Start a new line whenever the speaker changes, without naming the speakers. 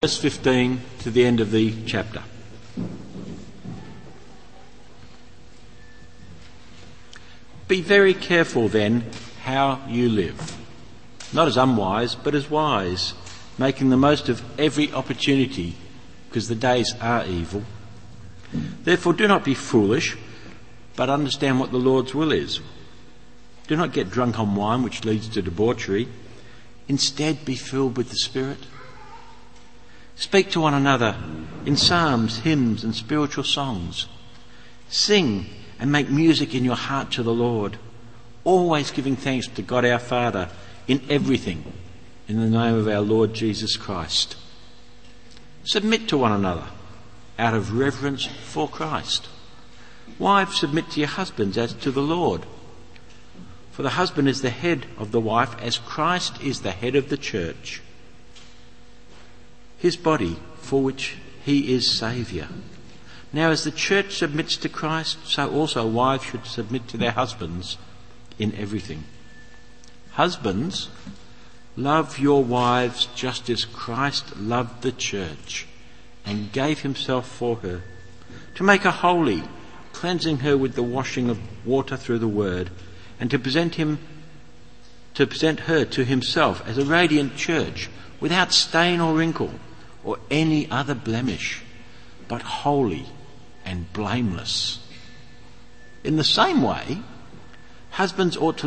verse 15 to the end of the chapter. Be very careful then how you live. Not as unwise, but as wise, making the most of every opportunity, because the days are evil. Therefore do not be foolish, but understand what the Lord's will is. Do not get drunk on wine, which leads to debauchery. Instead, be filled with the Spirit. Speak to one another in psalms, hymns, and spiritual songs. Sing and make music in your heart to the Lord, always giving thanks to God our Father in everything, in the name of our Lord Jesus Christ. Submit to one another out of reverence for Christ. Wives, submit to your husbands as to the Lord. For the husband is the head of the wife, as Christ is the head of the church, his body for which he is Saviour. Now, as the church submits to Christ, so also wives should submit to their husbands in everything. Husbands, love your wives just as Christ loved the church and gave himself for her, to make her holy, cleansing her with the washing of water through the word, and to present him to present her to himself as a radiant church, without stain or wrinkle, or any other blemish, but holy and blameless. In the same way, husbands ought to love